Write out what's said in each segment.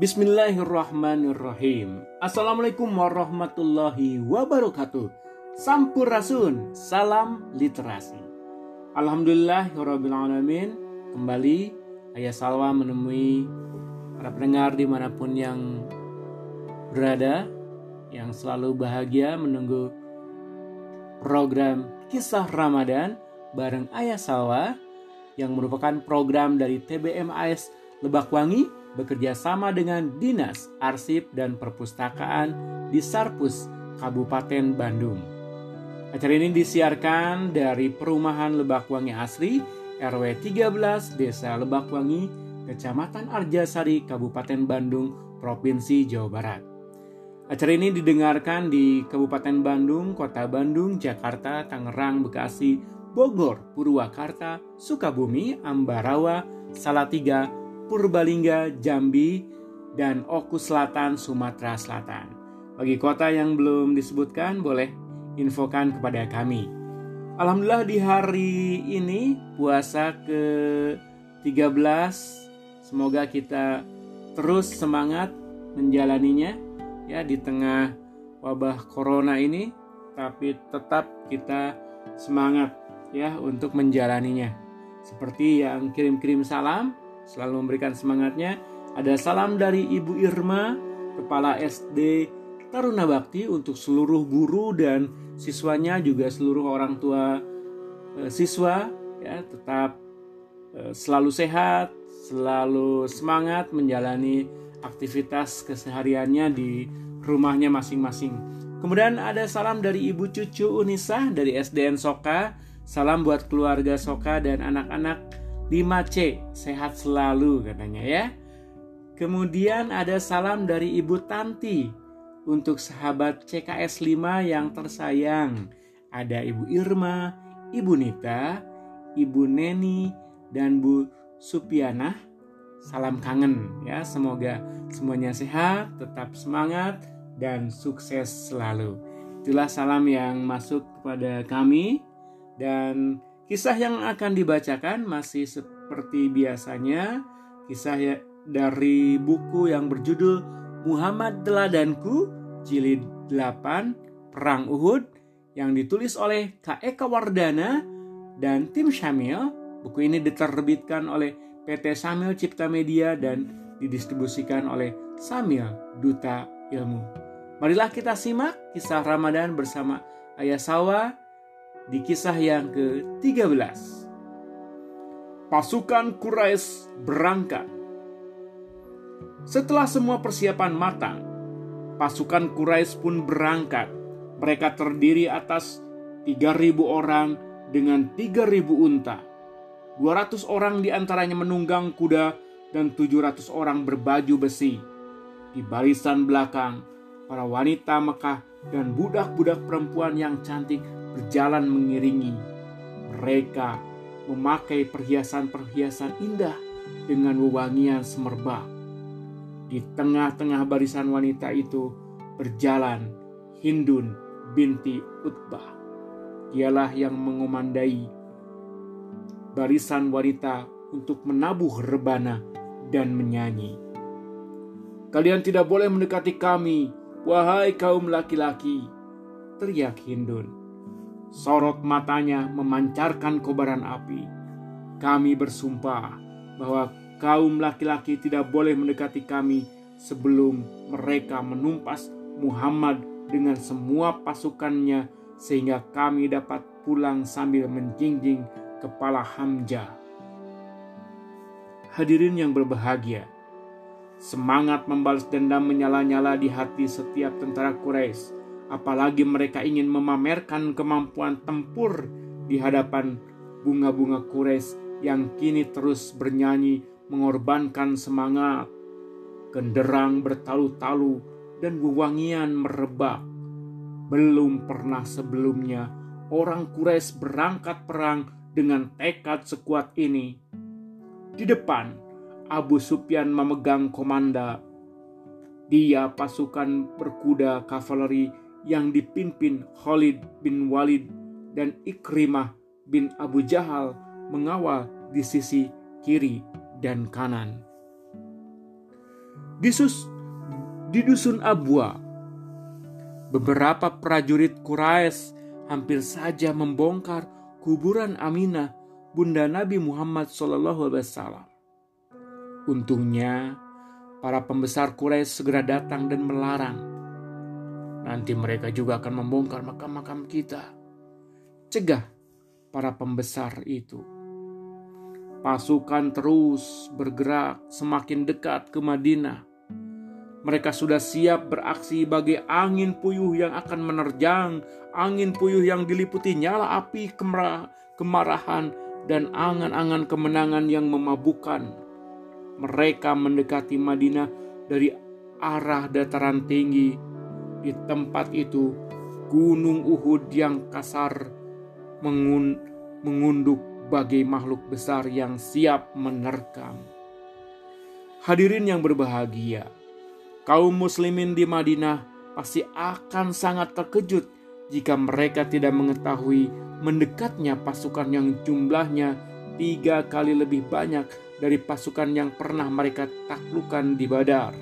Bismillahirrahmanirrahim. Assalamualaikum warahmatullahi wabarakatuh. Sampurasun, salam literasi. Alhamdulillah, alamin. Kembali Ayah Salwa menemui para pendengar di mana pun yang berada, yang selalu bahagia menunggu program Kisah Ramadan bareng Ayah Salwa yang merupakan program dari TBMAS Lebakwangi bekerja sama dengan Dinas Arsip dan Perpustakaan di Sarpus, Kabupaten Bandung. Acara ini disiarkan dari Perumahan Lebakwangi Asri, RW 13, Desa Lebakwangi, Kecamatan Arjasari, Kabupaten Bandung, Provinsi Jawa Barat. Acara ini didengarkan di Kabupaten Bandung, Kota Bandung, Jakarta, Tangerang, Bekasi, Bogor, Purwakarta, Sukabumi, Ambarawa, Salatiga, Purbalingga, Jambi, dan Oku Selatan, Sumatera Selatan. Bagi kota yang belum disebutkan, boleh infokan kepada kami. Alhamdulillah di hari ini puasa ke 13 semoga kita terus semangat menjalaninya ya di tengah wabah corona ini tapi tetap kita semangat ya untuk menjalaninya. Seperti yang kirim-kirim salam selalu memberikan semangatnya. Ada salam dari Ibu Irma, Kepala SD Taruna Bakti untuk seluruh guru dan siswanya juga seluruh orang tua e, siswa ya tetap e, selalu sehat, selalu semangat menjalani aktivitas kesehariannya di rumahnya masing-masing. Kemudian ada salam dari Ibu Cucu Unisa dari SDN Soka. Salam buat keluarga Soka dan anak-anak 5C, sehat selalu katanya ya. Kemudian ada salam dari Ibu Tanti untuk sahabat CKS 5 yang tersayang. Ada Ibu Irma, Ibu Nita, Ibu Neni, dan Bu Supiana. Salam kangen ya, semoga semuanya sehat, tetap semangat, dan sukses selalu. Itulah salam yang masuk kepada kami dan Kisah yang akan dibacakan masih seperti biasanya, kisah ya dari buku yang berjudul Muhammad Teladanku, jilid 8, Perang Uhud, yang ditulis oleh K. Eka Wardana dan tim Syamil. Buku ini diterbitkan oleh PT Samil Cipta Media dan didistribusikan oleh Samil Duta Ilmu. Marilah kita simak kisah Ramadan bersama Ayah Sawa di kisah yang ke-13. Pasukan Quraisy berangkat. Setelah semua persiapan matang, pasukan Quraisy pun berangkat. Mereka terdiri atas 3.000 orang dengan 3.000 unta. 200 orang di antaranya menunggang kuda dan 700 orang berbaju besi. Di barisan belakang, para wanita Mekah dan budak-budak perempuan yang cantik berjalan mengiringi. Mereka memakai perhiasan-perhiasan indah dengan wewangian semerbak. Di tengah-tengah barisan wanita itu berjalan Hindun binti Utbah. Dialah yang mengomandai barisan wanita untuk menabuh rebana dan menyanyi. Kalian tidak boleh mendekati kami, wahai kaum laki-laki, teriak Hindun. Sorot matanya memancarkan kobaran api. Kami bersumpah bahwa kaum laki-laki tidak boleh mendekati kami sebelum mereka menumpas Muhammad dengan semua pasukannya sehingga kami dapat pulang sambil menjinjing kepala Hamzah. Hadirin yang berbahagia, semangat membalas dendam menyala-nyala di hati setiap tentara Quraisy apalagi mereka ingin memamerkan kemampuan tempur di hadapan bunga-bunga kures yang kini terus bernyanyi mengorbankan semangat. Genderang bertalu-talu dan wewangian merebak. Belum pernah sebelumnya orang Quraisy berangkat perang dengan tekad sekuat ini. Di depan, Abu Sufyan memegang komanda. Dia pasukan berkuda kavaleri yang dipimpin Khalid bin Walid dan Ikrimah bin Abu Jahal mengawal di sisi kiri dan kanan. Di, sus, di dusun Abwa, beberapa prajurit Quraisy hampir saja membongkar kuburan Aminah, bunda Nabi Muhammad SAW. Untungnya, para pembesar Quraisy segera datang dan melarang. Nanti mereka juga akan membongkar makam-makam kita. Cegah para pembesar itu. Pasukan terus bergerak semakin dekat ke Madinah. Mereka sudah siap beraksi bagai angin puyuh yang akan menerjang, angin puyuh yang diliputi nyala api kemarahan dan angan-angan kemenangan yang memabukkan mereka mendekati Madinah dari arah dataran tinggi. Di tempat itu, gunung Uhud yang kasar mengun mengunduk bagai makhluk besar yang siap menerkam. Hadirin yang berbahagia, kaum muslimin di Madinah pasti akan sangat terkejut jika mereka tidak mengetahui mendekatnya pasukan yang jumlahnya tiga kali lebih banyak dari pasukan yang pernah mereka taklukkan di Badar.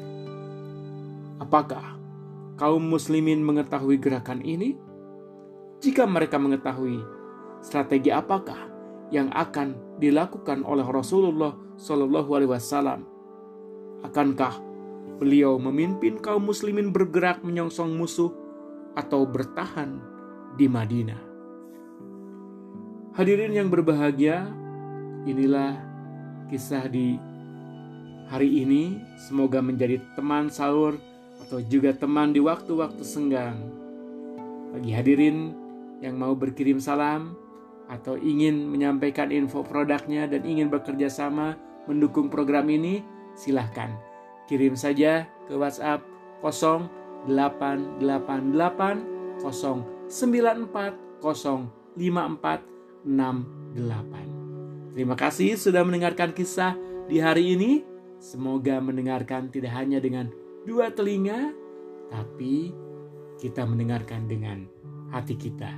Apakah kaum muslimin mengetahui gerakan ini? Jika mereka mengetahui, strategi apakah yang akan dilakukan oleh Rasulullah Shallallahu Alaihi Wasallam? Akankah beliau memimpin kaum muslimin bergerak menyongsong musuh atau bertahan di Madinah? Hadirin yang berbahagia, inilah kisah di hari ini semoga menjadi teman sahur atau juga teman di waktu-waktu senggang. Bagi hadirin yang mau berkirim salam atau ingin menyampaikan info produknya dan ingin bekerja sama mendukung program ini, silahkan kirim saja ke WhatsApp 0888 094 05468. Terima kasih sudah mendengarkan kisah di hari ini. Semoga mendengarkan tidak hanya dengan dua telinga, tapi kita mendengarkan dengan hati kita.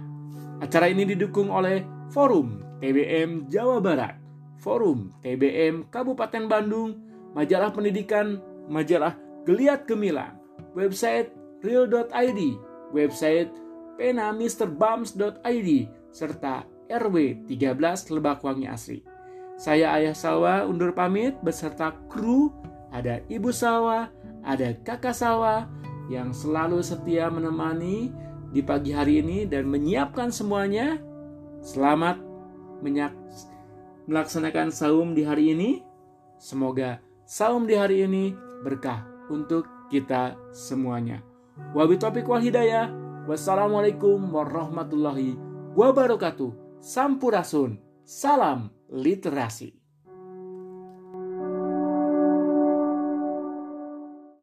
Acara ini didukung oleh Forum TBM Jawa Barat, Forum TBM Kabupaten Bandung, Majalah Pendidikan, Majalah Geliat Gemilang, website real.id, website penamisterbams.id, serta RW 13 Lebakwangi Asri. Saya Ayah Salwa undur pamit beserta kru, ada Ibu Salwa, ada Kakak Salwa yang selalu setia menemani di pagi hari ini dan menyiapkan semuanya. Selamat melaksanakan saum di hari ini. Semoga saum di hari ini berkah untuk kita semuanya. Wabi topik wal hidayah. Wassalamualaikum warahmatullahi wabarakatuh. Sampurasun. Salam literasi.